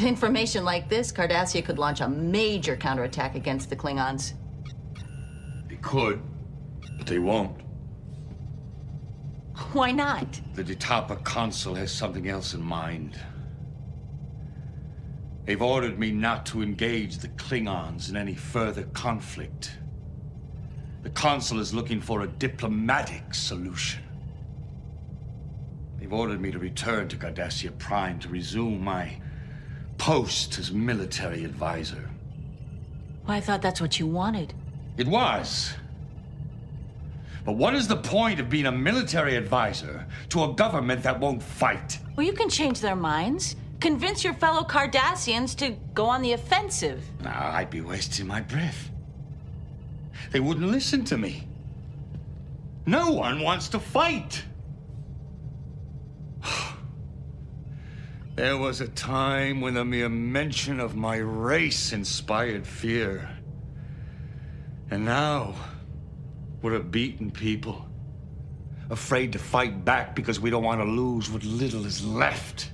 With information like this, Cardassia could launch a major counterattack against the Klingons. They could, but they won't. Why not? The Detapa Council has something else in mind. They've ordered me not to engage the Klingons in any further conflict. The Council is looking for a diplomatic solution. They've ordered me to return to Cardassia Prime to resume my post as military advisor. Well, I thought that's what you wanted. It was. But what is the point of being a military advisor to a government that won't fight? Well, you can change their minds. Convince your fellow Cardassians to go on the offensive. Now, I'd be wasting my breath. They wouldn't listen to me. No one wants to fight. There was a time when the mere mention of my race inspired fear. And now, we're a beaten people. Afraid to fight back because we don't want to lose what little is left.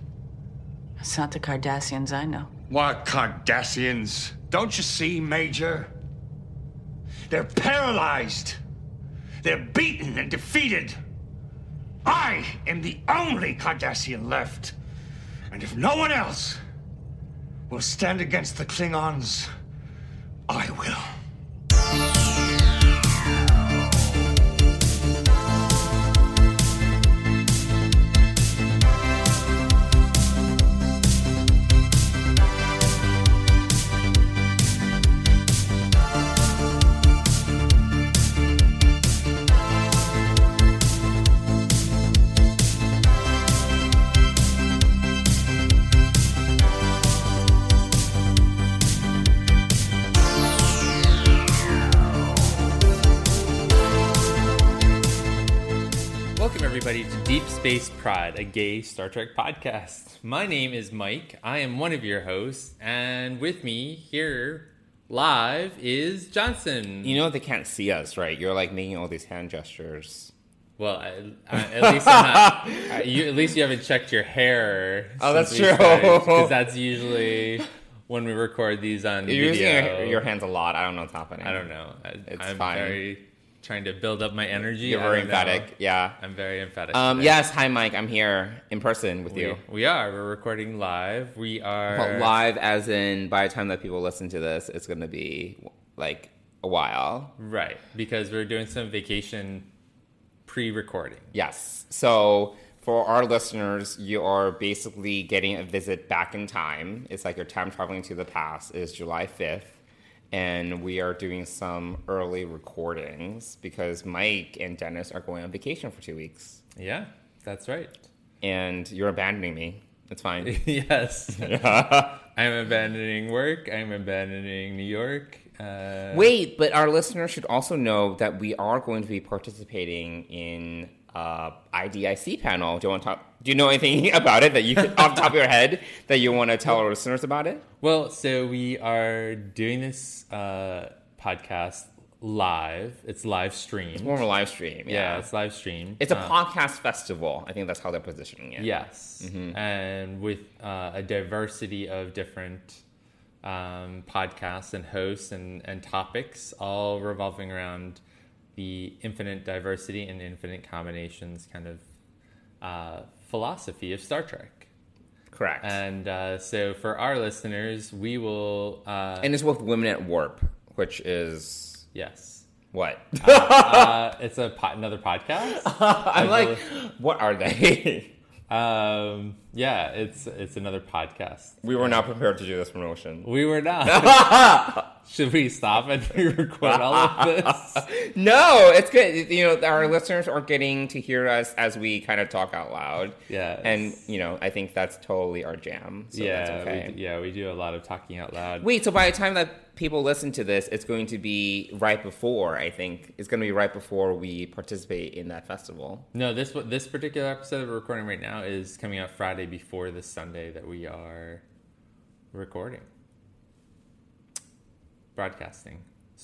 It's not the Cardassians I know. What Cardassians? Don't you see, Major? They're paralyzed. They're beaten and defeated. I am the only Cardassian left. And if no one else will stand against the Klingons, I will. Space Pride, a gay Star Trek podcast. My name is Mike. I am one of your hosts, and with me here live is Johnson. You know they can't see us, right? You're like making all these hand gestures. well, I, I, at least I'm not, I- you, at least you haven't checked your hair. Oh, that's true. Because that's usually when we record these on You're using video. your, your hands a lot. I don't know what's happening. I don't know. It's I'm fine. very trying to build up my energy. You're very don't know. emphatic. Yeah. I'm very emphatic. Um, yes. Hi, Mike. I'm here in person with We, you. we are. We're recording live. We are But live, as in by the time that people listen to this, it's going to be like a while. Right, because we're doing some vacation pre-recording. Yes. So for our listeners, you are basically getting a visit back in time. It's like your time traveling to the past is July 5th. And we are doing some early recordings because Mike and Dennis are going on vacation for two weeks. Yeah, that's right. And you're abandoning me. It's fine. yes, I'm abandoning work. I'm abandoning New York. Uh, Wait, but our listeners should also know that we are going to be participating in uh, IDIC panel. Do you want to talk? Do you know anything about it that you could, off the top of your head that you want to tell our listeners about it? well, so we are doing this uh, podcast live. It's live streamed. More of a live stream. yeah, Yeah, it's live streamed. it's a Uh, podcast festival. I think that's how they're positioning it. Yes, Mm-hmm. and with uh, a diversity of different um, podcasts and hosts and, and topics, all revolving around the infinite diversity and infinite combinations kind of uh, philosophy of Star Trek. correct. And uh, so, for our listeners, we will uh, and it's with Women at Warp, which is yes. what? Uh, it's a po- another podcast. I'm like, what are they? Um, yeah, it's it's another podcast. we were not prepared to do this promotion. We were not. Should we stop and re-record all of this? No, it's good. You know, our listeners are getting to hear us as we kind of talk out loud. Yes. And, you know, I think that's totally our jam. So yeah, that's okay. we, yeah, we do a lot of talking out loud. Wait, so by the time that people listen to this, it's going to be right before, I think. It's going to be right before we participate in that festival. No, this this particular episode we're recording right now is coming out Friday before the Sunday that we are recording, broadcasting,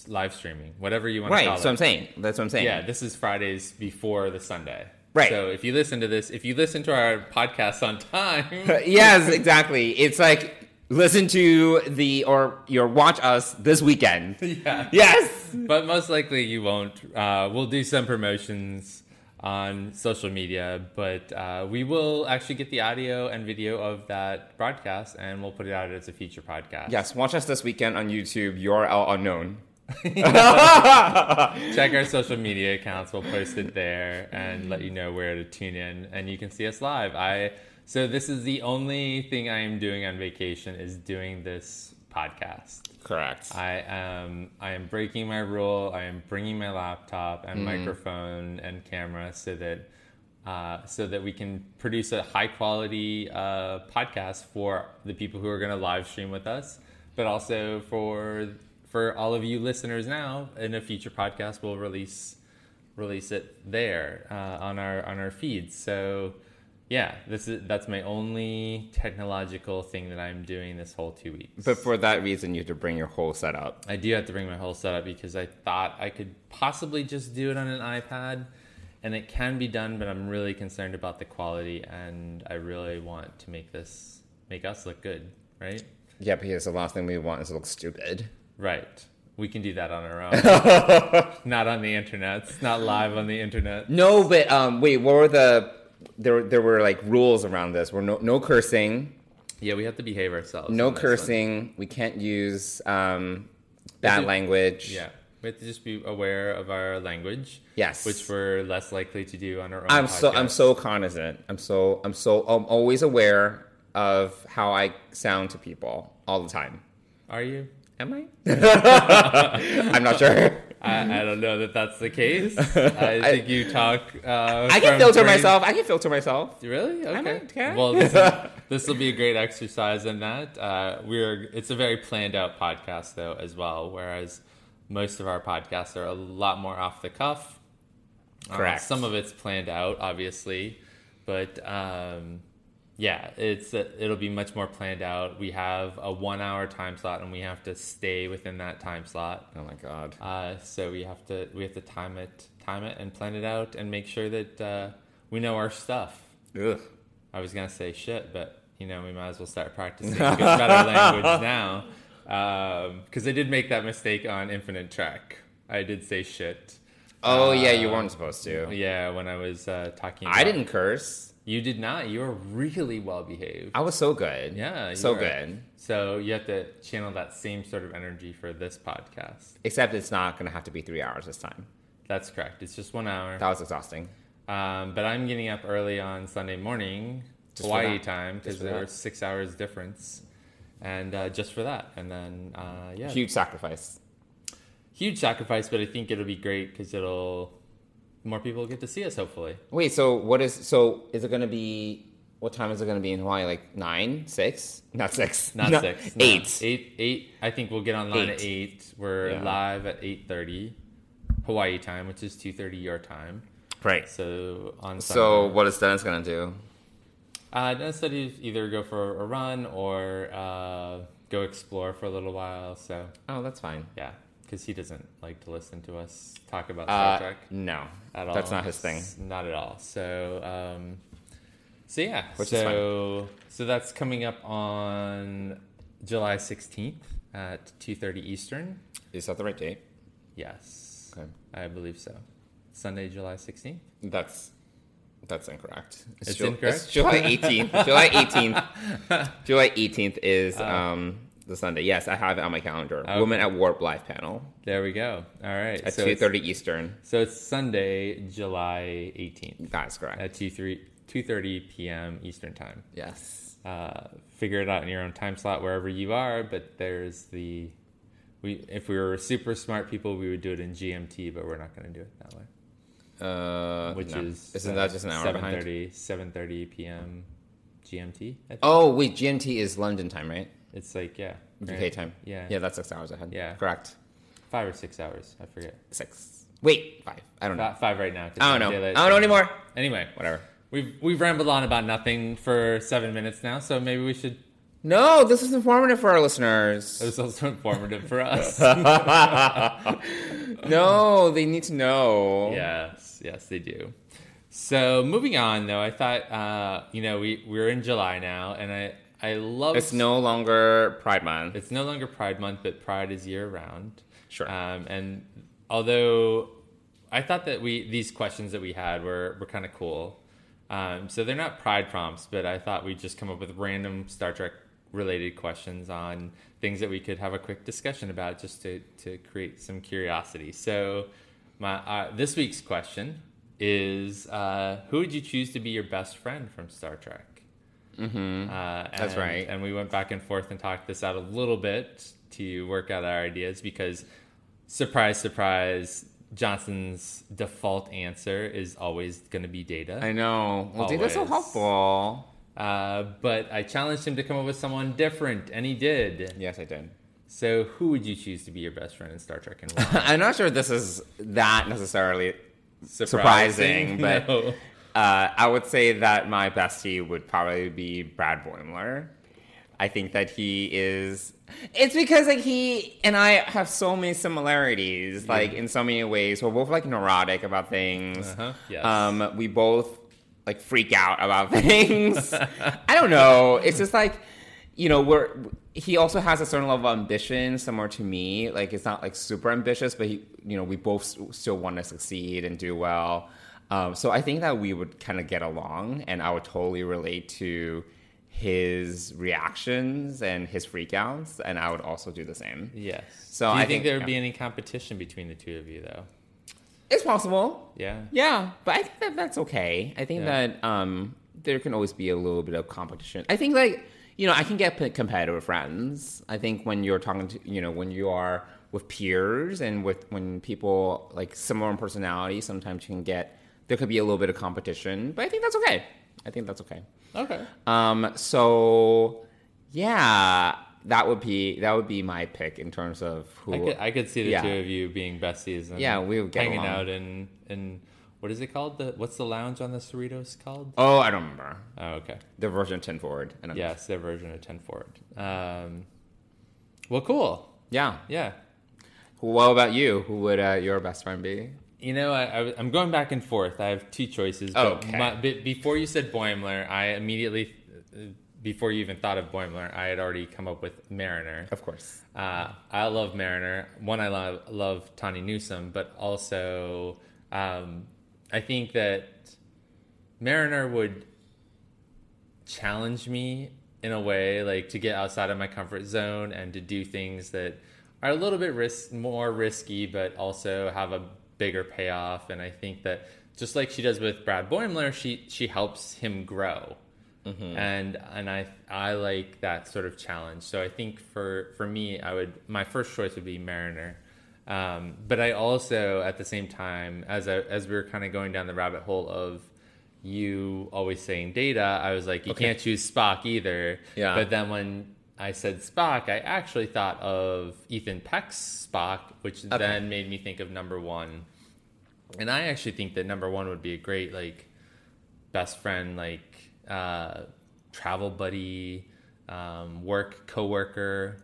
live streaming, whatever you want to Right. call So I'm saying. That's what I'm saying. Yeah, this is Fridays before the Sunday. Right. So if you listen to this, if you listen to our podcast on time, yes, exactly. It's like listen to the or your watch us this weekend. Yeah. Yes. but most likely you won't. Uh, we'll do some promotions on social media, but uh, we will actually get the audio and video of that broadcast, and we'll put it out as a future podcast. Yes, watch us this weekend on YouTube. URL unknown. Check our social media accounts. We'll post it there and let you know where to tune in, and you can see us live. I so this is the only thing I am doing on vacation is doing this podcast. Correct. I am I am breaking my rule. I am bringing my laptop and microphone and camera so that uh, so that we can produce a high quality uh, podcast for the people who are going to live stream with us, but also for for all of you listeners now. In a future podcast, we'll release release it there uh, on our on our feeds. So yeah, this is that's my only technological thing that I'm doing this whole two weeks. but for that reason, you have to bring your whole setup. I do have to bring my whole setup because I thought I could possibly just do it on an iPad, and it can be done, but I'm really concerned about the quality, and I really want to make this make us look good, right? Yeah, because the last thing we want is to look stupid. Right. We can do that on our own, not on the internet. It's not live on the internet. No, but um, wait, what were the there? There were like rules around this. We're no no cursing, Yeah, we have to behave ourselves. no this one. cursing. We can't use um, bad language. Yeah, we have to just be aware of our language. Yes. which we're less likely to do on our own. I'm so I'm so cognizant. I'm so I'm so I'm always aware of how I sound to people all the time. Are you? Am I? I'm not sure. I, I don't know that that's the case. I think you talk. Uh, I can filter brain- myself. I can filter myself. Really? Okay. might, I? Well, this, will be a great exercise in that. Uh, we're. It's a very planned out podcast though, as well. Whereas most of our podcasts are a lot more off the cuff. Uh, Correct. some of it's planned out, obviously, but um, yeah, it's it'll be much more planned out. We have a one hour time slot, and we have to stay within that time slot. Oh my god. Uh, so we have to we have to time it time it and plan it out and make sure that uh, we know our stuff. Ugh. I was gonna say shit, but you know we might as well start practicing better language now because I did make that mistake on Infinite Track. I did say shit. Oh yeah, you weren't supposed to. Yeah, when I was uh, talking. I didn't curse. You did not. You were really well behaved. I was so good. Yeah, you so were. good. So you have to channel that same sort of energy for this podcast. Except it's not gonna have to be three hours this time. That's correct. It's just one hour. That was exhausting. Um, but I'm getting up early on Sunday morning, Just Hawaii time, because there were six hours difference, and uh, just for that, and then uh, yeah, Huge sacrifice. Huge sacrifice. But I think it'll be great because it'll more people get to see us. Hopefully, Wait, so what is so is it gonna be what time is it gonna be in Hawaii? Like nine? Six? Not six. not No, six, no. Eight. eight, eight. I think we'll get online at Eight. eight. We're Yeah. live at eight thirty, Hawaii time, which is two thirty your time. Right. So on So what is Dennis gonna do? Uh, Dennis said he'd either go for a run or uh, go explore for a little while. So Oh, that's fine. yeah, because he doesn't like to listen to us talk about Star Uh, Trek no, at all. that's not his thing. Not at all. So um, so yeah. Which so so that's coming up on July sixteenth at two thirty Eastern. Is that the right date? Yes, Okay. I believe so. Sunday, July sixteenth. That's that's incorrect. It's Ju- incorrect? It's July eighteenth. July eighteenth. July eighteenth is um the Sunday. Yes, I have it on my calendar. Okay. Women at Warp live panel There we go. All right. at so two thirty Eastern. So it's Sunday, July eighteenth. That's correct. at 2 3 2.30 p.m eastern time yes. uh, figure it out in your own time slot wherever you are but there's the we if we were super smart people we would do it in gmt but we're not going to do it that way Uh, which no. is isn't uh, that just an hour behind? 7.30 7.30 p.m gmt. Oh wait, GMT is London time, right? It's like yeah UK right? time. yeah Yeah, that's six hours ahead. Yeah. Correct. five or six hours i forget Six. Wait, five. I don't know. Five right now. I don't know. I don't know anymore. anyway Whatever. we've we've rambled on about nothing for seven minutes now so maybe we should No, this is informative for our listeners. it was also informative for us no, they need to know. Yes, yes, they do. So moving on, though, I thought uh, you know we we're in July now, and I I love. It's no longer Pride Month. It's no longer Pride Month, but Pride is year round. Sure. Um, and although I thought that we these questions that we had were were kind of cool. Um, so they're not Pride prompts, but I thought we'd just come up with random Star Trek related questions on things that we could have a quick discussion about, just to to create some curiosity. So my uh, this week's question is: uh, Who would you choose to be your best friend from Star Trek? Mm-hmm. Uh, That's right. And we went back and forth and talked this out a little bit to work out our ideas because, surprise, surprise, Johnson's default answer is always going to be data. I know. Well, dude, that's so helpful. Uh, but I challenged him to come up with someone different, and he did. Yes, I did. So, who would you choose to be your best friend in Star Trek and why? I'm not sure this is that necessarily surprising, but No. Uh, I would say that my bestie would probably be Brad Boimler. I think that he is. It's because like he and I have so many similarities, like in so many ways. We're both like neurotic about things. Uh-huh, yes. Um, we both like freak out about things. I don't know. It's just like you know we're. He also has a certain level of ambition, similar to me. Like it's not like super ambitious, but he, you know, we both still want to succeed and do well. Um, so I think that we would kind of get along, and I would totally relate to his reactions and his freakouts, and I would also do the same. yes. So Do you I think, think- there would yeah. be any competition between the two of you, though? It's possible. Yeah. Yeah, but I think that that's okay. I think Yeah. that um, there can always be a little bit of competition. I think like you know I can get p- competitive with friends. I think when you're talking to you know when you are with peers and with when people like similar in personality, sometimes you can get there could be a little bit of competition. But I think that's okay. I think that's okay. Okay. Um, so yeah, that would be that would be my pick in terms of who I could, I could see the Yeah. two of you being besties and Yeah, we would get hanging along. out in in what is it called? The what's the lounge on the Cerritos called? Oh, I don't remember Oh, okay. the version ten forward. Yes, their version of Ten Forward. Um, well, cool. Yeah. Yeah. What about you? Who would uh, your best friend be? You know, I, I, am going back and forth. I have two choices. Okay. my, be- before you said Boimler, I immediately, uh, before you even thought of Boimler, I had already come up with Mariner. Of course. Uh, I love Mariner. One, I love, love Tawny Newsome, but also um, I think that Mariner would challenge me in a way, like to get outside of my comfort zone and to do things that are a little bit risk, more risky, but also have a bigger payoff. And I think that just like she does with Brad Boimler, she she helps him grow and and I I like that sort of challenge. So I think for for me, I would my first choice would be Mariner, um, but I also at the same time as I, as we were kind of going down the rabbit hole of you always saying Data, I was like you Okay. can't choose Spock either. Yeah. But then when I said Spock, I actually thought of Ethan Peck's Spock, which then made me think of number one. And I actually think that number one would be a great like best friend, like uh, travel buddy, um, work coworker.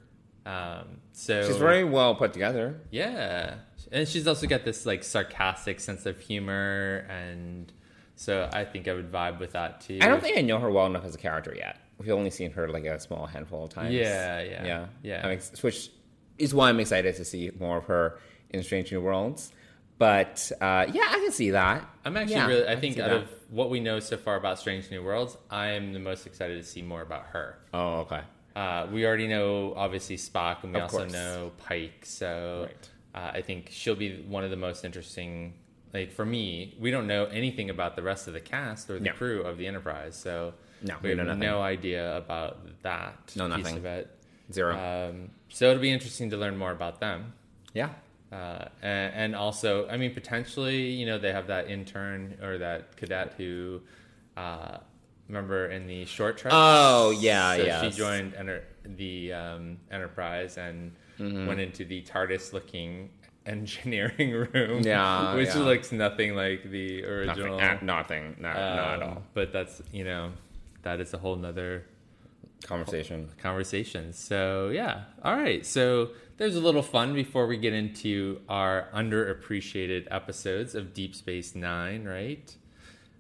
Um, so She's very well put together. yeah, and she's also got this like sarcastic sense of humor, and so I think I would vibe with that too. I don't think I know her well enough as a character yet. We've only seen her like a small handful of times. Yeah, yeah, yeah, yeah. I'm ex- which is why I'm excited to see more of her in Strange New Worlds. But uh, yeah, I can see that. I'm actually Yeah, really. I can think out that. of what we know so far about Strange New Worlds, I am the most excited to see more about her. Oh, okay. Uh, we already know obviously Spock, and we Of also course. know Pike. So Right. uh, I think she'll be one of the most interesting. Like for me, we don't know anything about the rest of the cast or the No. crew of the Enterprise, so No, we we have nothing. no idea about that No, piece nothing. of it. Zero. Um, so it'll be interesting to learn more about them. yeah. Uh, and, and also, I mean, potentially, you know, they have that intern or that cadet who, uh, remember in the short trek. Oh, yeah, so yes. She joined enter- the um, Enterprise and Mm-hmm. went into the TARDIS-looking engineering room. Yeah, which yeah. looks nothing like the Nothing. original. Uh, nothing. Not, not at Um, all. But that's you know, that is a whole nother Conversation. Conversation. So yeah, all right. So there's a little fun before we get into our underappreciated episodes of Deep Space Nine, right?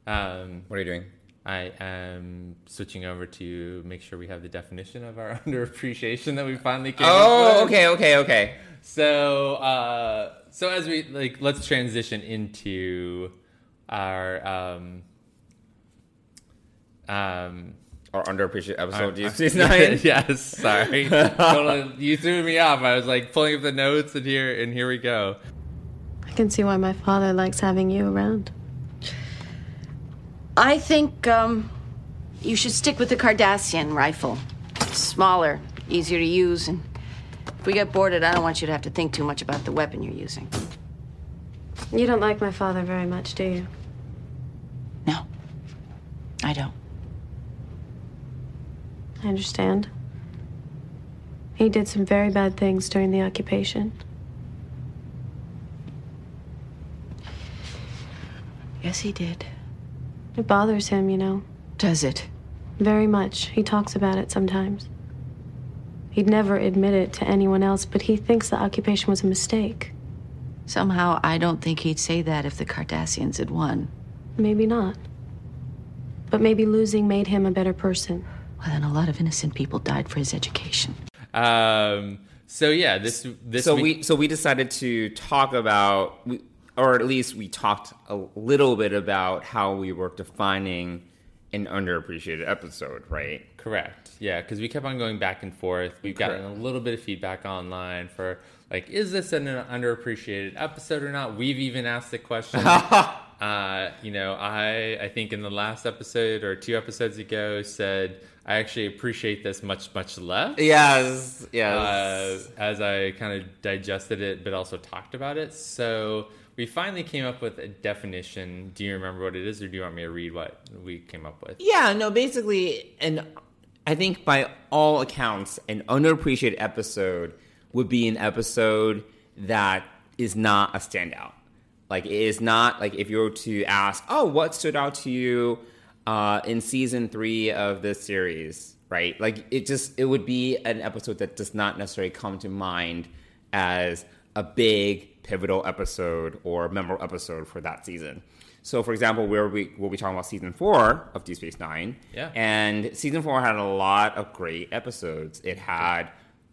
Um, What are you doing? I am switching over to make sure we have the definition of our underappreciation that we finally came Oh, okay, okay, okay. So, uh, so as we like, let's transition into our um, um, Or underappreciated episode. Do you our- see nine? yes, sorry, Totally- you threw me off. I was like pulling up the notes, and here and here we go. I can see why my father likes having you around. I think um, you should stick with the Cardassian rifle. Smaller, easier to use, and if we get boarded, I don't want you to have to think too much about the weapon you're using. You don't like my father very much, do you? No, I don't. I understand. He did some very bad things during the occupation. Yes, he did. It bothers him, you know, Does it? very much. He talks about it sometimes. He'd never admit it to anyone else, but he thinks the occupation was a mistake. Somehow, I don't think he'd say that if the Cardassians had won. Maybe not. But maybe losing made him a better person. Well, then a lot of innocent people died for his education. Um, so yeah, this this So week- we so we decided to talk about, or at least we talked a little bit about how we were defining an underappreciated episode, right? Correct. Yeah, because we kept on going back and forth. We've gotten a little bit of feedback online for like, is this an underappreciated episode or not? We've even asked the question. uh, you know, I I think in the last episode or two episodes ago said I actually appreciate this much much less. Yes, Uh, as I kind of digested it, but also talked about it. So we finally came up with a definition. Do you remember what it is, or do you want me to read what we came up with? yeah, no, basically, and I think by all accounts, an underappreciated episode would be an episode that is not a standout. Like, it is not like if you were to ask, oh, what stood out to you uh, in season three of this series, right? Like, it just, it would be an episode that does not necessarily come to mind as a big pivotal episode or memorable episode for that season. So, for example, where we we'll be talking about season four of Deep Space Nine, Yeah. and season four had a lot of great episodes. It had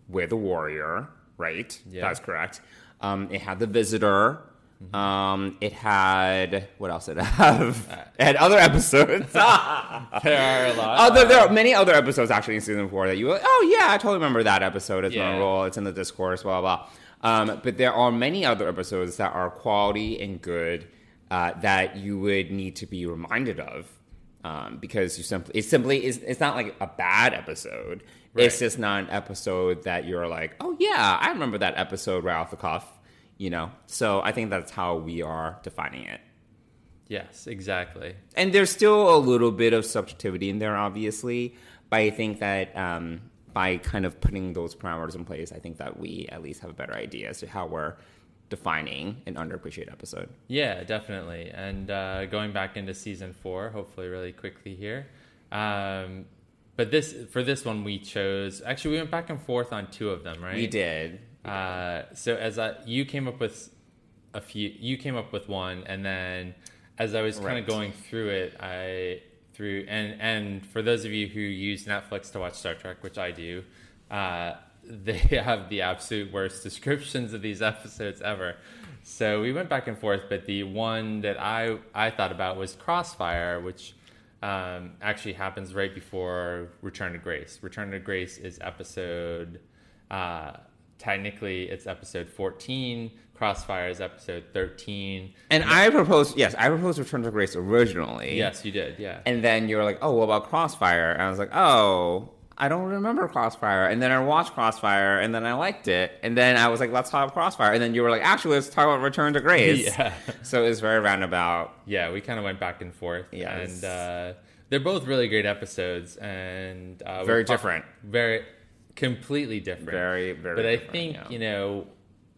With the Warrior, right? Yeah. That's correct. Um, it had The Visitor. Mm-hmm. Um, it had what else did it have? it had other episodes. There are a lot. Oh, there, there are many other episodes actually in season four that you were like, oh yeah, I totally remember that episode. It's Yeah. memorable. It's in the discourse, blah blah. blah. Um, but there are many other episodes that are quality and good uh, that you would need to be reminded of um, because you simply it's simply it's, it's not like a bad episode. It's just not an episode that you're like, oh yeah, I remember that episode right off the cuff. You know, so I think that's how we are defining it. Yes, exactly. And there's still a little bit of subjectivity in there, obviously. But I think that um, by kind of putting those parameters in place, I think that we at least have a better idea as to how we're defining an underappreciated episode. Yeah, definitely. And uh, going back into season four, hopefully, really quickly here. Um, but this for this one, we chose. Actually, we went back and forth on two of them, right? We did. Uh, so as I, you came up with a few, you came up with one, and then as I was kind Right. of going through it, I through and and for those of you who use Netflix to watch Star Trek, which I do, uh, they have the absolute worst descriptions of these episodes ever. So we went back and forth, but the one that I I thought about was Crossfire, which um, actually happens right before Return to Grace. Return to Grace is episode. Uh, technically, it's episode 14. Crossfire is episode 13. And I proposed, yes, I proposed Return to Grace originally. Yes, you did. Yeah. And then you were like, oh, what about Crossfire? And I was like, oh, I don't remember Crossfire. And then I watched Crossfire and then I liked it. And then I was like, let's talk about Crossfire. And then you were like, actually, let's talk about Return to Grace. Yeah. So it was very roundabout. yeah, we kind of went back and forth. Yes. And uh, they're both really great episodes, and uh, Very different. Very completely different. Very, very But I think yeah. you know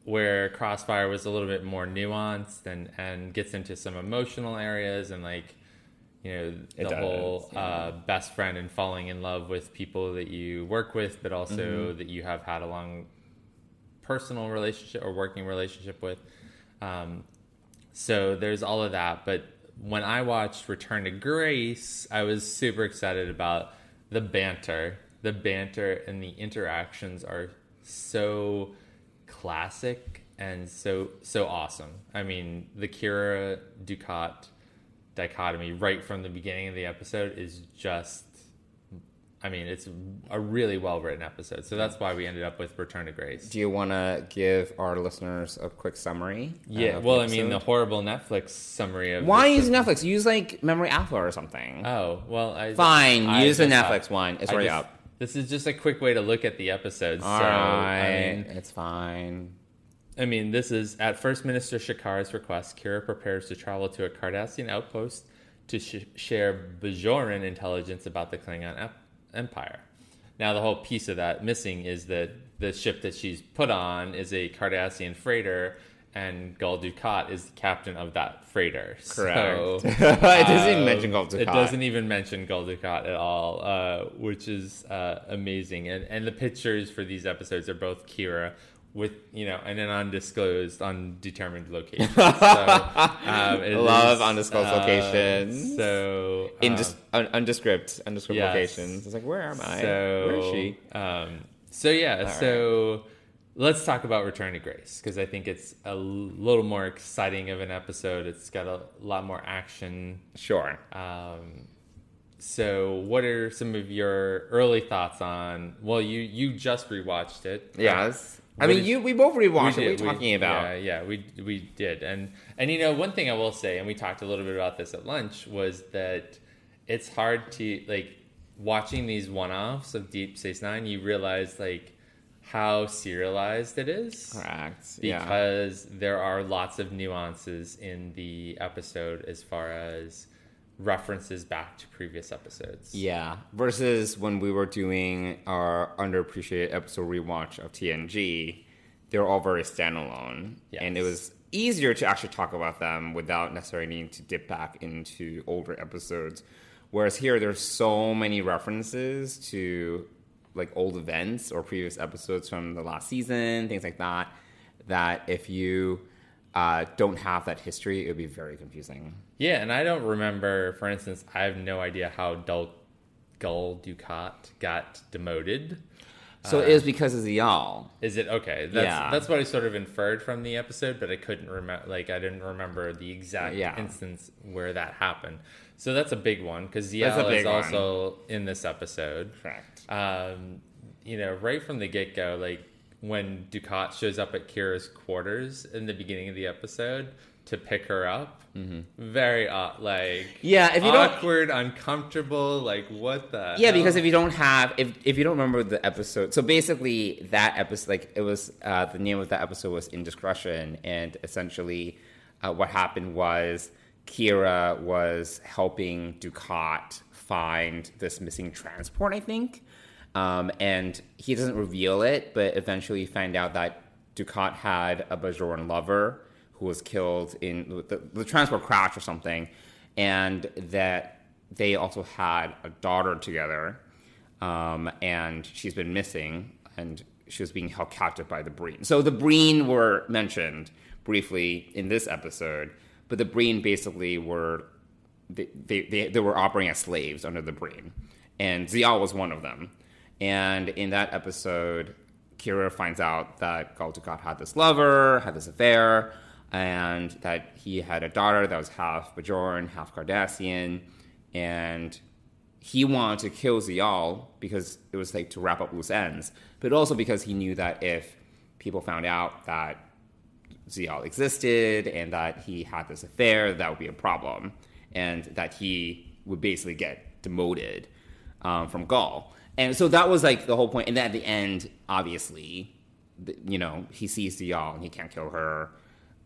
where Crossfire was a little bit more nuanced and and gets into some emotional areas and like you know the does, whole yeah. uh, best friend and falling in love with people that you work with, but also Mm-hmm. that you have had a long personal relationship or working relationship with. Um, so there's all of that, but when I watched Return to Grace, I was super excited about the banter. The banter and the interactions are so classic and so so awesome. I mean, the Kira Dukat dichotomy right from the beginning of the episode is just I mean, it's a really well written episode. So that's why we ended up with Return to Grace. Do you want to give our listeners a quick summary? Yeah, well, I mean, the horrible Netflix summary of Why use Netflix? Use like Memory Alpha or something. Oh well, I Fine, I use the Netflix thought- one. It's already up. This is just a quick way to look at the episodes. All so right, I mean, it's fine. I mean, this is at First Minister Shakaar's request. Kira prepares to travel to a Cardassian outpost to sh- share Bajoran intelligence about the Klingon ep- Empire. Now, the whole piece of that missing is that the ship that she's put on is a Cardassian freighter, and Gul Dukat is the captain of that freighter. Correct. So, it doesn't even uh, mention Gul Dukat. It doesn't even mention Gul Dukat at all, uh, which is uh, amazing. And and the pictures for these episodes are both Kira with you know and an undisclosed, undetermined location. So, um, it Love is, undisclosed uh, locations. So In um, just un- undescript, undescript yes. locations. It's like, where am I? so where is she? Um, so yeah, so let's talk about Return to Grace because I think it's a little more exciting of an episode. It's got a lot more action. Sure. Um, so, what are some of your early thoughts on? Well, you you just rewatched it. Yes. I mean, you. We both rewatched it. What are we- talking about? Yeah, yeah, we we did, and and you know one thing I will say, and we talked a little bit about this at lunch, was that it's hard to like watching these one-offs of Deep Space Nine. You realize like how serialized it is, Correct. Yeah. because there are lots of nuances in the episode as far as references back to previous episodes. Yeah. Versus when we were doing our underappreciated episode rewatch of TNG, they were all very standalone. And it was easier to actually talk about them without necessarily needing to dip back into older episodes. Whereas here, there's so many references to like old events or previous episodes from the last season, things like that, that if you uh, don't have that history, it would be very confusing. Yeah, and I don't remember, for instance, I have no idea how Dul- Gul Dukat got demoted. So it was because of the y'all. Is it okay? That's Yeah. that's what I sort of inferred from the episode, but I couldn't remember. Like I didn't remember the exact Yeah. instance where that happened. So that's a big one because Ziyal is one. also in this episode. Correct. Um, you know, right from the get go, like when Dukat shows up at Kira's quarters in the beginning of the episode to pick her up, very odd, like Mm-hmm. Yeah, if you don't- awkward, uncomfortable, like what the Yeah, hell? because if you don't have if if you don't remember the episode, so basically that episode, like it was uh, the name of that episode was Indiscretion, and essentially uh, what happened was Kira was helping Dukat find this missing transport, I think, um, and he doesn't reveal it, but eventually find out that Dukat had a Bajoran lover who was killed in the, the transport crash or something, and that they also had a daughter together, um, and she's been missing, and she was being held captive by the Breen. So the Breen were mentioned briefly in this episode, but the Breen basically were they, they, they, they were operating as slaves under the Breen, and Ziyal was one of them. And in that episode, Kira finds out that Gul Dukat had this lover, had this affair, and that he had a daughter that was half Bajoran, half Cardassian, and he wanted to kill Ziyal because it was like to wrap up loose ends, but also because he knew that if people found out that Ziyal existed and that he had this affair, that would be a problem, and that he would basically get demoted um, from Gul. And so that was like the whole point. And then at the end, obviously, you know, he sees Ziyal and he can't kill her,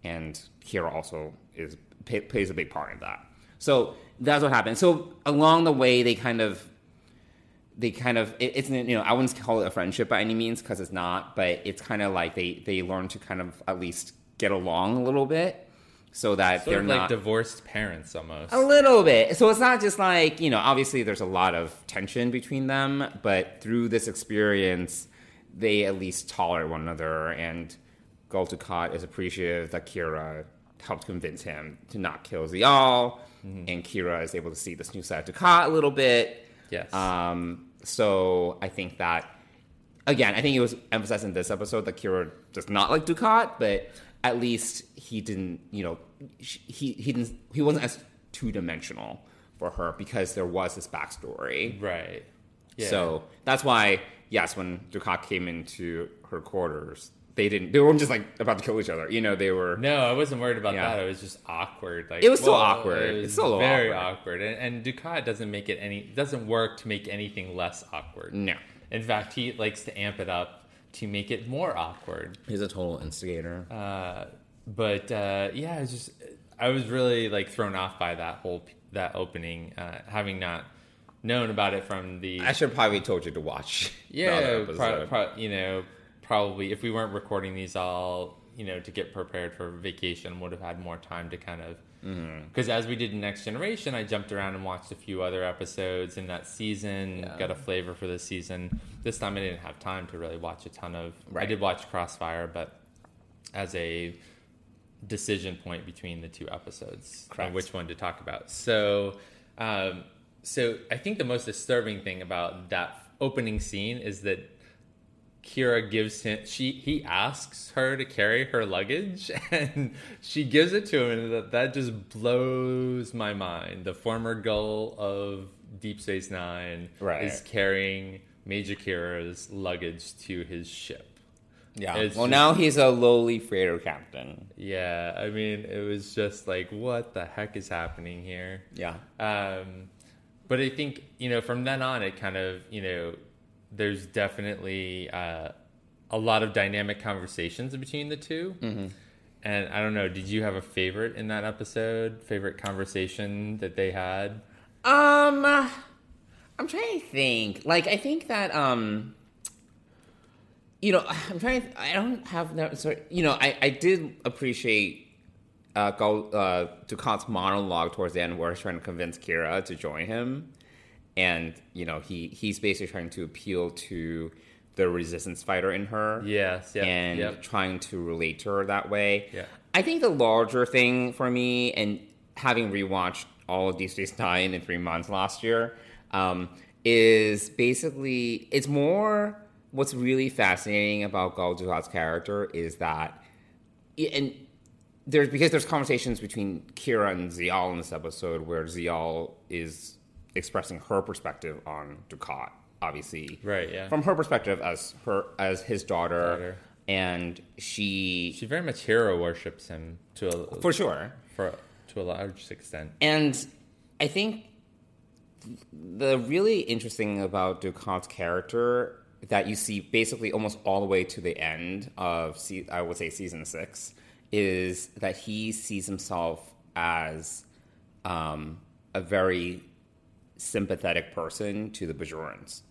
and Kira also is plays a big part in that. So that's what happened. So along the way, they kind of they kind of it, it's you know I wouldn't call it a friendship by any means because it's not, but it's kind of like they they learn to kind of at least get along a little bit, so that sort they're like not divorced parents almost. a little bit. So it's not just like you know obviously there's a lot of tension between them, but through this experience, they at least tolerate one another, and Gul Dukat is appreciative that Kira helped convince him to not kill Ziyal, and Kira is able to see this new side of Dukat a little bit. Yes. Um, so I think that again, I think it was emphasized in this episode that Kira does not like Dukat, but at least he didn't, you know, he he didn't he wasn't as two dimensional for her because there was this backstory. right. Yeah. So that's why, yes, when Dukat came into her quarters, they didn't. They weren't just like about to kill each other. You know, they were. No, I wasn't worried about Yeah. that. It was just awkward. Like It was still well, awkward. It was It's still very awkward. awkward, And, and Dukat doesn't make it any doesn't work to make anything less awkward. No. In fact, he likes to amp it up to make it more awkward. He's a total instigator. Uh, but uh, yeah, it's just I was really like thrown off by that whole that opening, uh, having not known about it from the I should probably told you to watch. yeah, pro- pro- you know, probably if we weren't recording these all, you know, to get prepared for vacation, would have had more time to kind of. Mm-hmm. Because as we did in Next Generation, I jumped around and watched a few other episodes in that season, Yeah. got a flavor for the season. This time I didn't have time to really watch a ton of. I did watch Crossfire, but as a decision point between the two episodes on which one to talk about. So, um, so I think the most disturbing thing about that opening scene is that Kira gives him she he asks her to carry her luggage and she gives it to him and that, that just blows my mind. The former Gul of Deep Space Nine Right. is carrying Major Kira's luggage to his ship. yeah. it's well, just- now he's a lowly freighter captain. Yeah, I mean, it was just like, what the heck is happening here? Yeah. Um, but I think, you know, from then on, it kind of, you know, there's definitely uh, a lot of dynamic conversations between the 2 Mm-hmm. And I don't know, did you have a favorite in that episode? Favorite conversation that they had? Um, I'm trying to think. Like, I think that um, you know, I'm trying. To, I don't have that. So, you know, I I did appreciate uh, go uh, Dukat's monologue towards the end, where he's trying to convince Kira to join him, and you know, he he's basically trying to appeal to the resistance fighter in her. Yes, yeah, and yep. trying to relate to her that way. Yeah. I think the larger thing for me, and having rewatched all of Deep Space Nine in three months last year, um, is basically it's more. What's really fascinating about Gul Dukat's character is that, and there's because there's conversations between Kira and Ziyal in this episode where Ziyal is expressing her perspective on Dukat, obviously, Right, yeah. from her perspective as her as his daughter, Daughter. and she, She very much hero worships him to a, for sure, for to a large extent. and I think the really interesting about Dukat's character that you see basically almost all the way to the end of se- I would say season six is that he sees himself as um, a very sympathetic person to the Bajorans,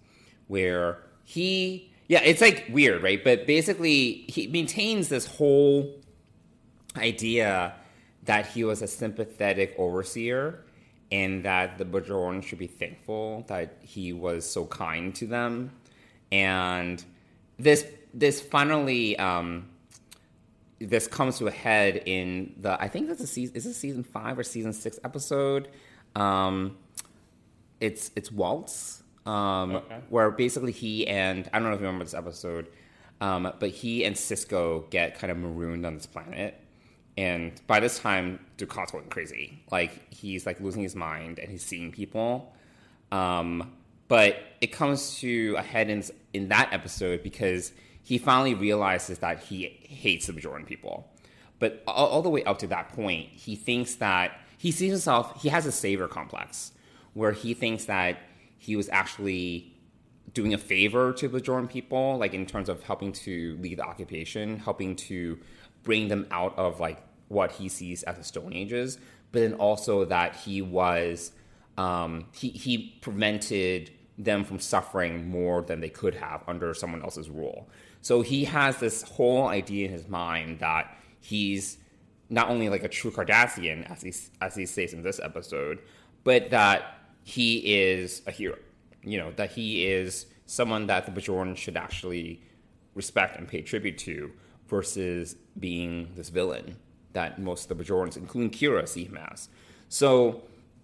where he yeah it's like weird right but basically he maintains this whole idea that he was a sympathetic overseer and that the Bajoran should be thankful that he was so kind to them. And this this finally um, this comes to a head in the I think that's a season is it season five or season six episode. Um, it's it's Waltz, um, Okay. where basically he and I don't know if you remember this episode, um, but he and Sisko get kind of marooned on this planet, and by this time Dukat's going crazy. Like he's like losing his mind and he's seeing people. Um, but it comes to a head in in that episode because he finally realizes that he hates the Bajoran people. But all, all the way up to that point, he thinks that he sees himself. He has a savior complex where he thinks that he was actually doing a favor to the Bajoran people, like in terms of helping to lead the occupation, helping to bring them out of like what he sees as the Stone Ages, but then also that he was um, he he prevented them from suffering more than they could have under someone else's rule. So he has this whole idea in his mind that he's not only like a true Cardassian, as he as he says in this episode, but that he is a hero. You know that he is someone that the Bajoran should actually respect and pay tribute to, versus being this villain. that most of the Bajorans, including Kira, see him as. So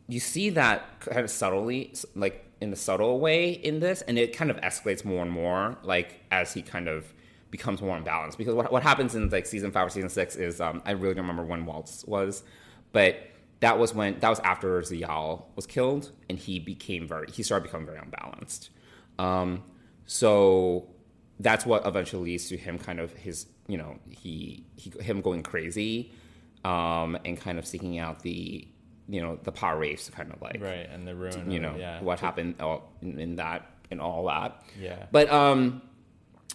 you see that kind of subtly, like in a subtle way in this, and it kind of escalates more and more, like as he kind of becomes more imbalanced. Because what, what happens in like season five or season six is um, I really don't remember when Waltz was, but that was when that was after Ziyal was killed, and he became very he started becoming very unbalanced. Um, so that's what eventually leads to him kind of his you know he, he him going crazy um, and kind of seeking out the you know the power race kind of like right and the ruin you of- know yeah what happened all, in, in that and all that Yeah. but um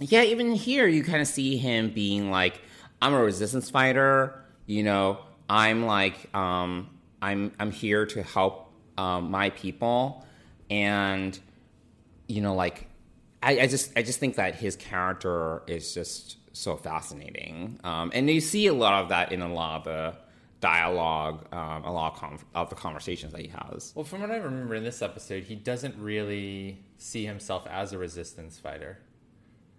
yeah even here you kind of see him being like i'm a resistance fighter you know i'm like um i'm i'm here to help um, my people. And you know like I, I just i just think that his character is just so fascinating. Um, and you see a lot of that in a lot of the dialogue um, a lot of, of the conversations that he has. Well, from what I remember in this episode, he doesn't really see himself as a resistance fighter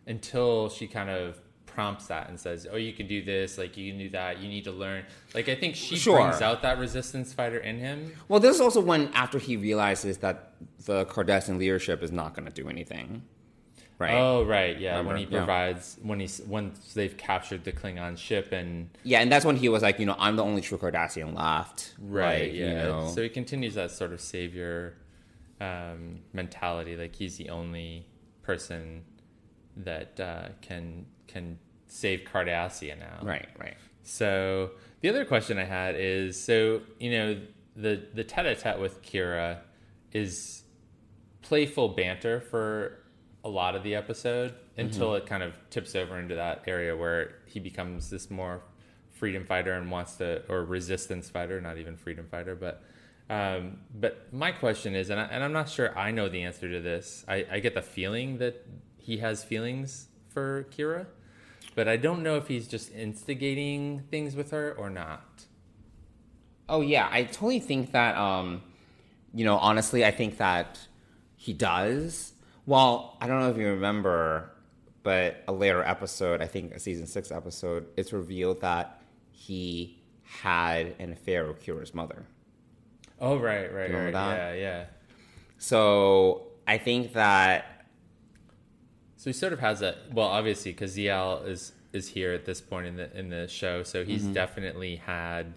until she kind of prompts that and says, "Oh, you can do this. Like you can do that. You need to learn." Like I think she Sure. brings out that resistance fighter in him. Well, this is also when after he realizes that the Cardassian leadership is not going to do anything, right? Oh, right, yeah. when Remember? he Yeah. provides when he's once they've captured the Klingon ship and Yeah, and that's when he was like, you know, I'm the only true Cardassian left, right, Like, yeah. You know, So he continues that sort of savior um, mentality, like he's the only person that uh, can can save Cardassia now. right, right. So the other question I had is so you know the the tete-a-tete with Kira is playful banter for a lot of the episode until it kind of tips over into that area where he becomes this more freedom fighter and wants to or resistance fighter, not even freedom fighter, but um, but my question is, and, I, and I'm not sure I know the answer to this. I, I get the feeling that he has feelings for Kira, but I don't know if he's just instigating things with her or not. Oh yeah, I totally think that. Um, you know, honestly, I think that he does. Well, I don't know if you remember, but a later episode, I think a season six episode, it's revealed that he had an affair with Kira's mother. Oh right, right, right. that? Yeah, yeah. So I think that So he sort of has a well, obviously, because Ziyal is is here at this point in the in the show, so he's Mm-hmm. definitely had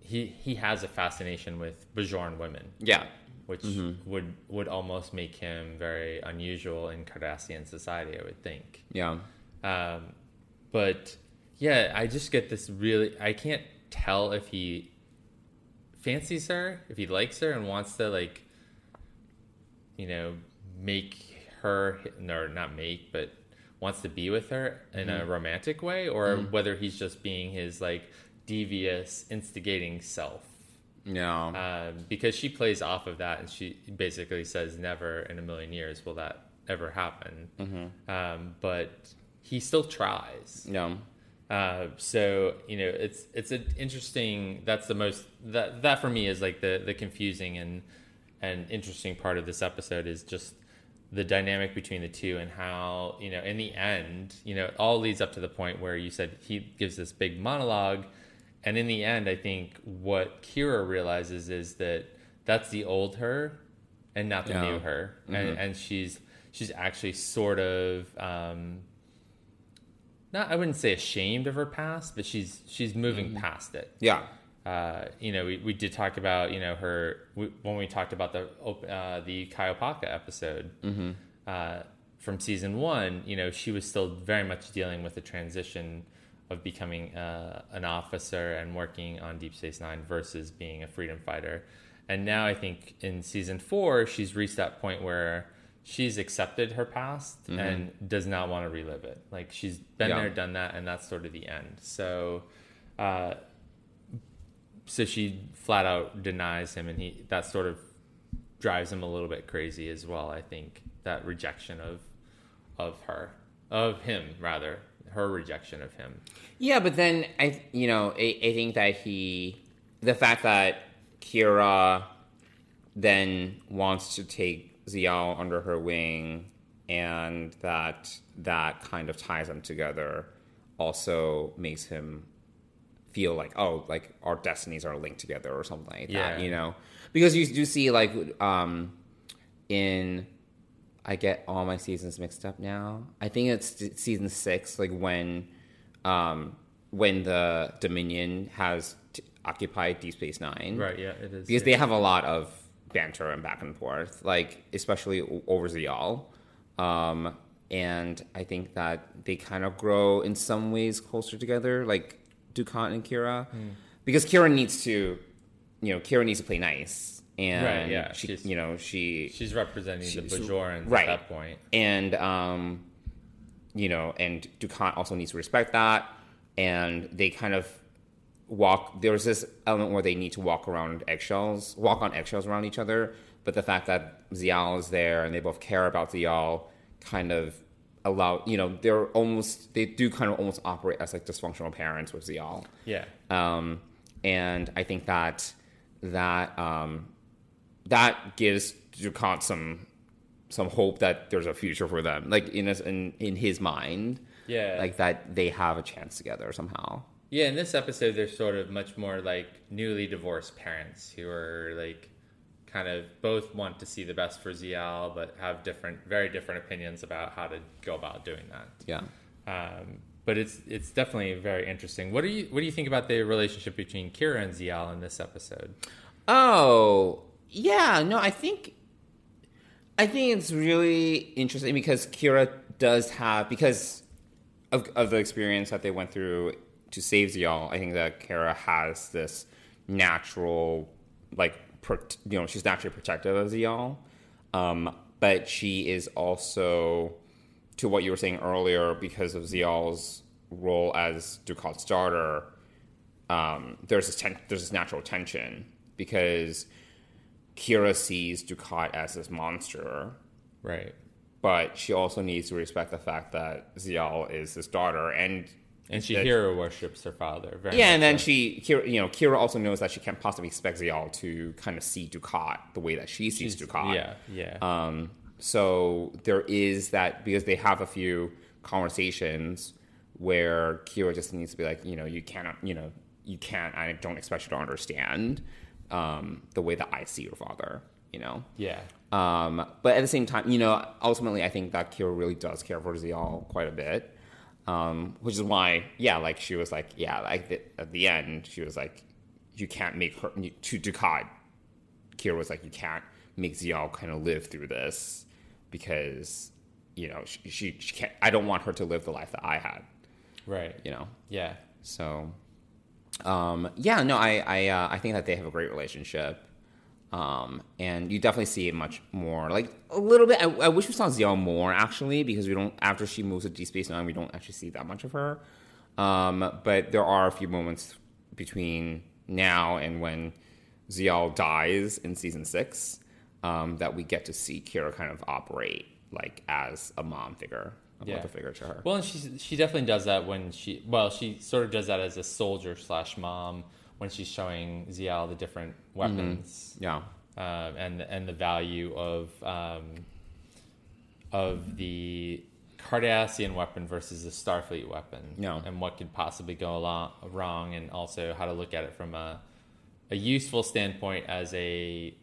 he he has a fascination with Bajoran women, yeah, which Mm-hmm. would would almost make him very unusual in Cardassian society, I would think. yeah, Um, but yeah, I just get this really. I can't tell if he fancies her, if he likes her, and wants to like, you know, make her or not make, but wants to be with her in a romantic way, or whether he's just being his like devious, instigating self. yeah, Um, because she plays off of that, and she basically says, "Never in a million years will that ever happen." Um, but he still tries. yeah, Uh, so you know, it's it's an interesting. That's the most that that for me is like the the confusing and and interesting part of this episode is just the dynamic between the two and how you know in the end you know it all leads up to the point where you said he gives this big monologue. And in the end i think what kira realizes is that that's the old her and not the Yeah. new her and, and she's she's actually sort of um not i wouldn't say ashamed of her past but she's she's moving past it. Yeah, uh, you know, we, we did talk about, you know, her we, when we talked about the uh, the Kai Opaka episode uh, from season one. You know, she was still very much dealing with the transition of becoming uh, an officer and working on Deep Space Nine versus being a freedom fighter. And now I think in season four, she's reached that point where she's accepted her past and does not want to relive it. Like she's been Yeah. there, done that, and that's sort of the end. So. Uh, so she flat out denies him and he that sort of drives him a little bit crazy as well i think that rejection of of her of him rather her rejection of him yeah. But then I, you know, I, I think that he, the fact that Kira then wants to take Ziyal under her wing, and that that kind of ties them together, also makes him feel like oh like our destinies are linked together or something like Yeah. that you know because you do see like um in I get all my seasons mixed up now. I think it's season six, like when, um, when the Dominion has t- occupied Deep Space Nine, Right. Yeah. It is Because they have a lot of banter and back and forth, like especially over Ziyal, um, and I think that they kind of grow in some ways closer together, like Dukat and Kira, Hmm. because Kira needs to, you know, Kira needs to play nice. And Right, yeah, she, she's- you know, she she's representing the She's- Bajorans right. at that point. and um, you know, and Dukat also needs to respect that, and they kind of walk. There's this element where they need to walk around eggshells, walk on eggshells around each other. But the fact that Ziyal is there and they both care about Ziyal, kind of allow you know they're almost they do kind of almost operate as like dysfunctional parents with Ziyal. Yeah. Um, and I think that that um, that gives Dukat some some hope that there's a future for them, like in his, in in his mind, Yeah. like that they have a chance together somehow. Yeah, in this episode, they're sort of much more like newly divorced parents who are like kind of both want to see the best for Ziyal, but have different, very different opinions about how to go about doing that. Yeah. Um, but it's it's definitely very interesting. What do you what do you think about the relationship between Kira and Ziyal in this episode? Oh, yeah. No, I think I think it's really interesting because Kira does have because of of the experience that they went through to save Ziyal. I think that Kira has this natural, like, pro- you know, she's naturally protective of Ziyal, um, but she is also to what you were saying earlier because of Ziyal's role as Dukat's daughter um, there's this ten- there's this natural tension because Kira sees Dukat as this monster, Right. but she also needs to respect the fact that Ziyal is his daughter, and And she hero worships her father. Very yeah, and then so. she, Kira, you know, Kira also knows that she can't possibly expect Ziyal to kind of see Dukat the way that she sees She's- Dukat. Yeah, yeah. Um, so there is that because they have a few conversations where Kira just needs to be like, you know, you cannot, you know, you can't. I don't expect you to understand um, the way that I see your father. You know. yeah. Um, but at the same time, you know, ultimately, I think that Kira really does care for Ziyal quite a bit, um, which is why, yeah, like she was like, yeah, like the, at the end, she was like, you can't make her to Dukat. Kira was like, you can't make Ziyal kind of live through this because, you know, she, she, she can't. I don't want her to live the life that I had. Right. You know, Yeah. so, um, yeah, no, I I, uh, I think that they have a great relationship, um, and you definitely see it much more, like a little bit. I, I wish we saw Ziyal more actually, because we don't. After she moves to Deep Space Nine, we don't actually see that much of her. Um, but there are a few moments between now and when Ziyal dies in season six um, that we get to see Kira kind of operate like as a mom figure, a Yeah. mother figure to her. Well, and she she definitely does that when she well she sort of does that as a soldier slash mom when she's showing Ziyal the different weapons yeah. um, and and the value of um, of the Cardassian weapon versus the Starfleet weapon, Yeah. and what could possibly go along, wrong, and also how to look at it from a a useful standpoint as a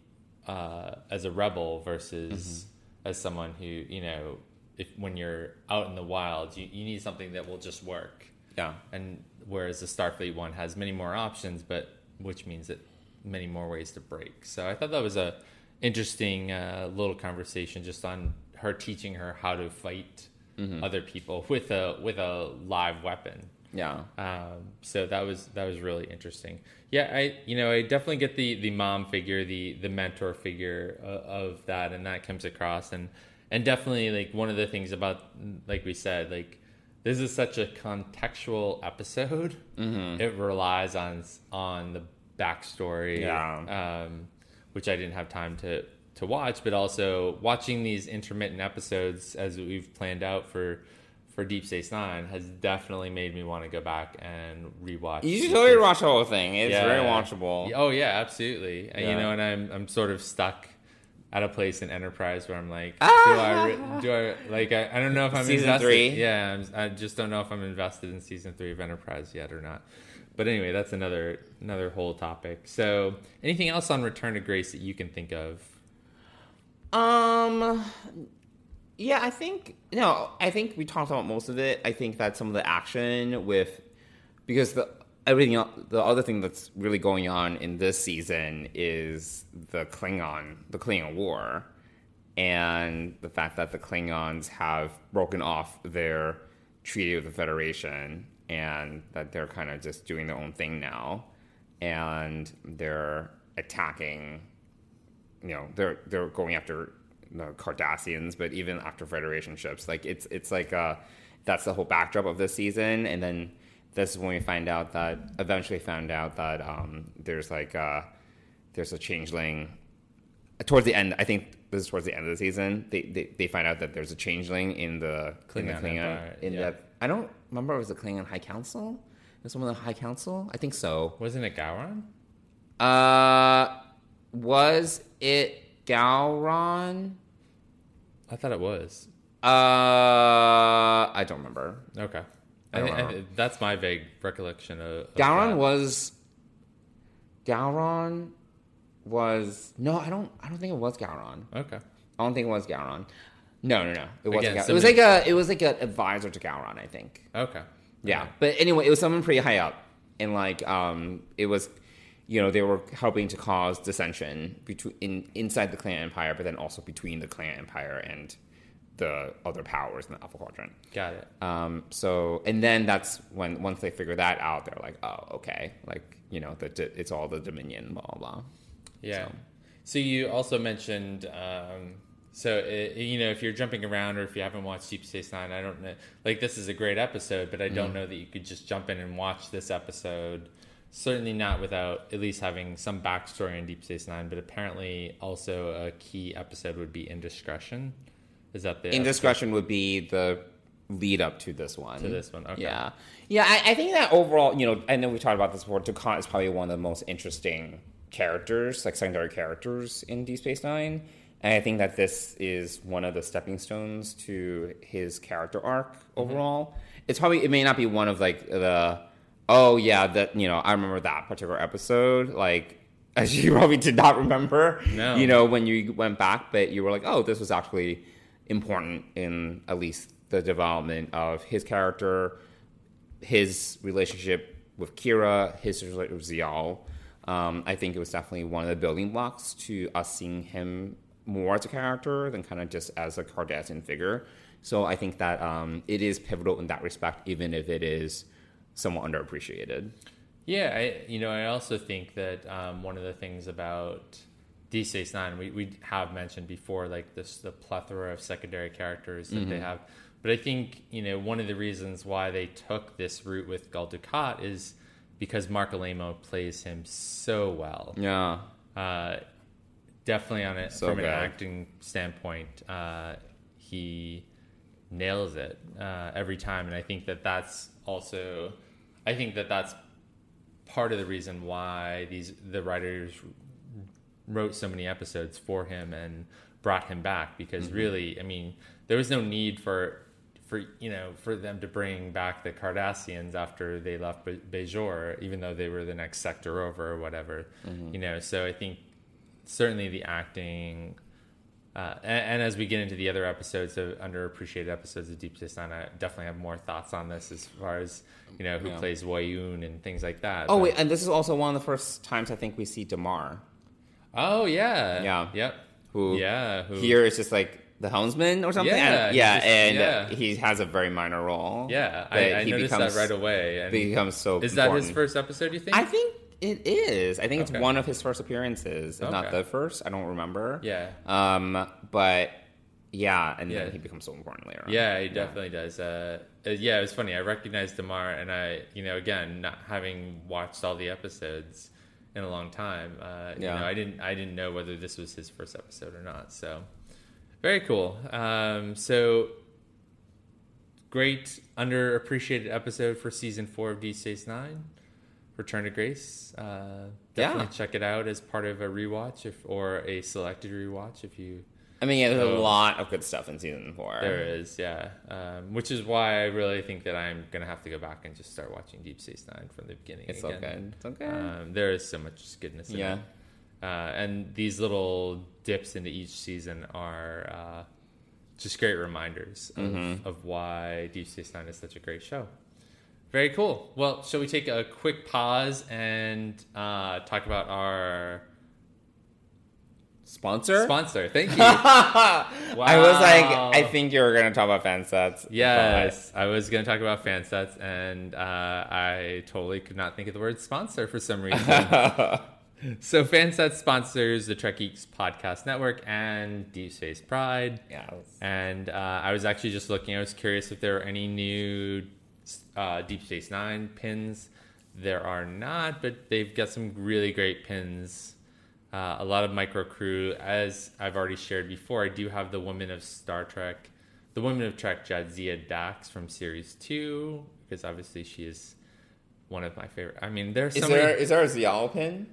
uh, as a rebel versus as someone who you know if when you're out in the wild you, you need something that will just work Yeah. and whereas the Starfleet one has many more options, but which means that many more ways to break. So I thought that was a interesting uh, little conversation just on her teaching her how to fight other people with a with a live weapon. Yeah. Um, so that was that was really interesting. Yeah, I you know I definitely get the the mom figure, the the mentor figure uh, of that, and that comes across, and and definitely like one of the things about like we said like this is such a contextual episode. Mm-hmm. It relies on on the backstory, Yeah. um, which I didn't have time to to watch, but also watching these intermittent episodes as we've planned out for for Deep Space Nine has definitely made me want to go back and rewatch. You should totally watch the whole thing. It's Yeah. very watchable. Oh yeah, absolutely. And, You know, and I'm I'm sort of stuck at a place in Enterprise where I'm like, do I re- do I like I, I don't know if I'm Season invested. three? Yeah, I'm, I just don't know if I'm invested in season three of Enterprise yet or not. But anyway, that's another another whole topic. So, anything else on Return to Grace that you can think of? Um, yeah, I think no, I think we talked about most of it. I think that some of the action with because the everything else, the other thing that's really going on in this season is the Klingon, the Klingon War, and the fact that the Klingons have broken off their treaty with the Federation and that they're kind of just doing their own thing now, and they're attacking you know they're they're going after the Cardassians, but even after Federation ships, like it's it's like uh that's the whole backdrop of this season, and then this is when we find out that eventually found out that um, there's like uh there's a changeling towards the end. I think this is towards the end of the season. They they, they find out that there's a changeling in the in the Klingon Klingon in yeah. the I don't remember if it was the Klingon High Council. Is someone the High Council? I think so. Wasn't it Gowron? Uh, was it Gowron? I thought it was. Uh, I don't remember. Okay. I I, that's my vague recollection of. of Gowron that. was. Gowron was no, I don't. I don't think it was Gowron. Okay. I don't think it was Gowron. No, no, no. It wasn't. Again, Gowron. It was like a. It was like an advisor to Gowron. I think. Okay. Yeah, Okay. but anyway, it was someone pretty high up, and like, um, it was, you know, they were helping to cause dissension between in, inside the Clan Empire, but then also between the Clan Empire and the other powers in the Alpha Quadrant. Got it. Um, so, and then that's when once they figure that out, they're like, oh, okay, like you know, that it's all the Dominion, blah blah. blah. Yeah. So- So, you also mentioned, um, so uh you know, if you're jumping around or if you haven't watched Deep Space Nine, I don't know. Like this is a great episode, but I don't know that you could just jump in and watch this episode. Certainly not without at least having some backstory on Deep Space Nine. But apparently, also a key episode would be Indiscretion. Is that the? Indiscretion would be the lead up to this one. To this one, okay. Yeah, yeah. I, I think that overall, you know, I know we talked about this before. Dukat is probably one of the most interesting characters, like secondary characters in D Space Nine, and I think that this is one of the stepping stones to his character arc Mm-hmm. overall. It's probably it may not be one of like the oh yeah that you know I remember that particular episode like. As you probably did not remember, No. you know, when you went back, but you were like, "Oh, this was actually important in at least the development of his character, his relationship with Kira, his relationship with Ziyal. Um, I think it was definitely one of the building blocks to us seeing him more as a character than kind of just as a Cardassian figure. So I think that um, it is pivotal in that respect, even if it is somewhat underappreciated. Yeah, I you know I also think that um, one of the things about D Space Nine we, we have mentioned before, like this the plethora of secondary characters that they have. But I think you know one of the reasons why they took this route with Gul Dukat is because Marc Alaimo plays him so well. Yeah. Uh, definitely on it So from good. an acting standpoint, uh, he nails it uh, every time, and I think that that's also, I think that that's part of the reason why these the writers wrote so many episodes for him and brought him back because Mm-hmm. really, I mean, there was no need for for you know for them to bring back the Cardassians after they left Be- Bajor, even though they were the next sector over or whatever, Mm-hmm. you know. So I think certainly the acting. Uh, and, and as we get into the other episodes of underappreciated episodes of Deep Space Nine, I definitely have more thoughts on this as far as you know who Yeah. plays Weyoun and things like that. Oh But- wait, and this is also one of the first times I think we see Damar, Oh yeah. Yeah. Yep. who Yeah. Who, here is just like the helmsman or something. Yeah, and, yeah, just- and yeah. he has a very minor role. Yeah, I, I he noticed becomes- that right away. And He becomes so. is that his first episode? You think? I think it is. I think it's one of his first appearances, if not the first. I don't remember. Yeah. Um, but yeah, and Yeah. then he becomes so important later. on. Yeah, he definitely does. Uh, uh, yeah, it was funny. I recognized Damar, and I, you know, again, not having watched all the episodes in a long time, uh, you Yeah. know, I didn't, I didn't know whether this was his first episode or not. So, very cool. Um, so, great underappreciated episode for season four of D Space Nine. Return to Grace. Uh, Yeah. definitely check it out as part of a rewatch if or a selected rewatch if you I mean, yeah, there's a Oh. lot of good stuff in season four. there is yeah um, which is why I really think that I'm gonna have to go back and just start watching Deep Space Nine from the beginning It's so again. good. It's so good. Um, there is so much goodness in Yeah. it. Uh, and these little dips into each season are uh, just great reminders of, Mm-hmm. of why Deep Space Nine is such a great show. Very cool. Well, shall we take a quick pause and uh, talk about our Sponsor? sponsor? Thank you. I was like, I think you were going to talk about fan sets. Yes, I was going to talk about fan sets, and uh, I totally could not think of the word sponsor for some reason. so, fan sets sponsors the Trek Geeks Podcast Network and Deep Space Pride. Yes. And uh, I was actually just looking, I was curious if there were any new uh, Deep Space Nine pins. There are not, but they've got some really great pins. Uh, a lot of micro crew. As I've already shared before, I do have the Women of Star Trek, the Women of Trek Jadzia Dax from Series 2, because obviously she is one of my favorite. I mean, there's Is so there many. is there a Ziyal pin?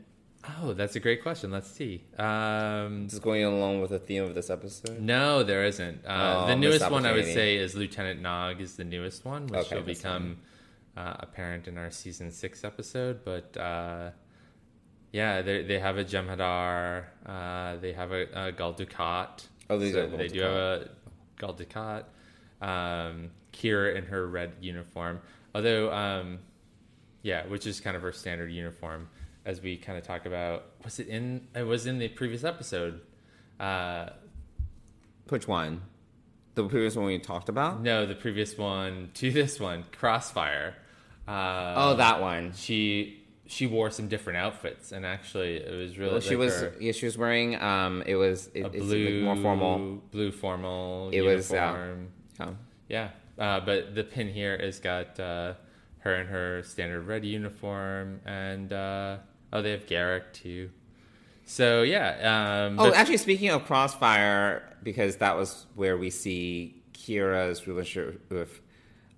Oh, that's a great question. Let's see. Um, Just going along with the theme of this episode. no, there isn't. Uh, Oh, the newest one I would say is Lieutenant Nog is the newest one, which Okay, will become uh, apparent in our season six episode. But uh, yeah, they they have a Jem'Hadar, uh, they have a, a Gul Dukat. Oh, these So are they do have a Gul Dukat. Um, Kira in her red uniform, although um, yeah, which is kind of her standard uniform. As we kind of talk about, was it in? It was in the previous episode. Uh, Which one? The previous one we talked about? No, the previous one to this one, Crossfire. Uh, oh, that one. she she wore some different outfits, and actually, it was really Well, she like was her- yeah, she was wearing um it was it, a blue, like more formal. blue formal It was, yeah. uniform. Yeah. Yeah, uh, but the pin here has got uh, her in her standard red uniform, and uh, oh, they have Garak too. So yeah, um, Oh, actually, speaking of Crossfire, because that was where we see Kira's relationship with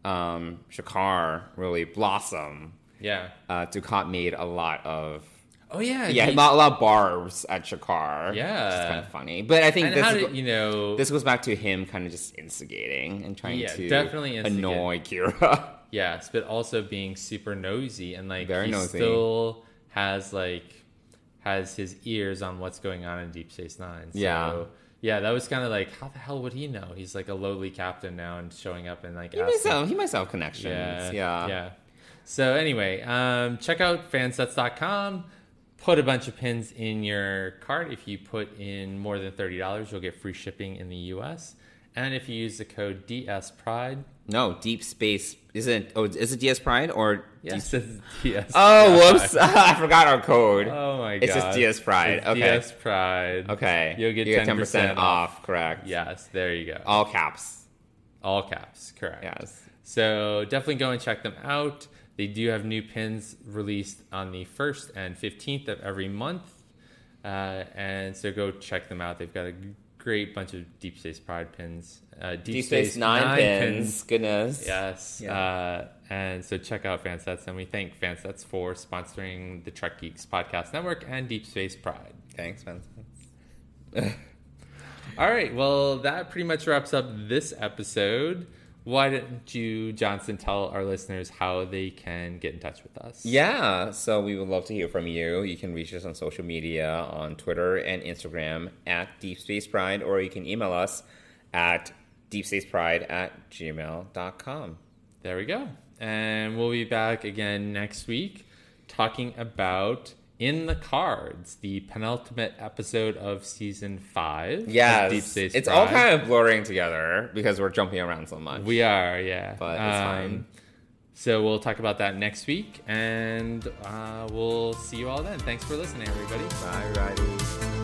um, Shakaar really blossom. Yeah. Uh, Dukat made a lot of Oh yeah, yeah, a lot, a lot of barbs at Shakaar. which is Yeah. kind of funny. But I think and this how is, did you know? this goes back to him kind of just instigating and trying Yeah, to definitely instigate. annoy Kira. Yes, but also being super nosy and like Very he nosy. still has like has his ears on what's going on in Deep Space Nine. So, Yeah. yeah, that was kind of like how the hell would he know? He's like a lowly captain now and showing up and like he might have he might have connections. yeah, Yeah, yeah. So anyway, um, check out fansets.com. Put a bunch of pins in your cart. If you put in more than thirty dollars, you'll get free shipping in the U.S. And if you use the code DS Pride, No, Deep Space isn't. Oh, is it DS Pride or? yes, Deep... it's DS. Oh, Pride. whoops! I forgot our code. Oh my god! It's just DS Pride. It's Okay. DS Pride. Okay, You'll get get 10% off. Correct. Yes, there you go. All caps. All caps, correct. Yes. So definitely go and check them out. They do have new pins released on the 1st and 15th of every month. Uh, and so go check them out. They've got a great bunch of Deep Space Pride pins. Uh, Deep, Deep Space Nine, pins. Goodness. Yes. Yeah. Uh, and so check out Fansets. And we thank Fansets for sponsoring the Trek Geeks Podcast Network and Deep Space Pride. Thanks, Vincent. All right. Well, that pretty much wraps up this episode. Why don't you, Johnson, tell our listeners how they can get in touch with us? Yeah, so we would love to hear from you. You can reach us on social media on Twitter and Instagram at Deep Space Pride, or you can email us at deepspacepride at gmail.com. There we go. And we'll be back again next week talking about In the Cards, the penultimate episode of season five. of Yes, Deep Space it's all kind of blurring together because we're jumping around so much. We are, yeah. But it's fine. So we'll talk about that next week, and uh, we'll see you all then. Thanks for listening, everybody. Bye, Riley.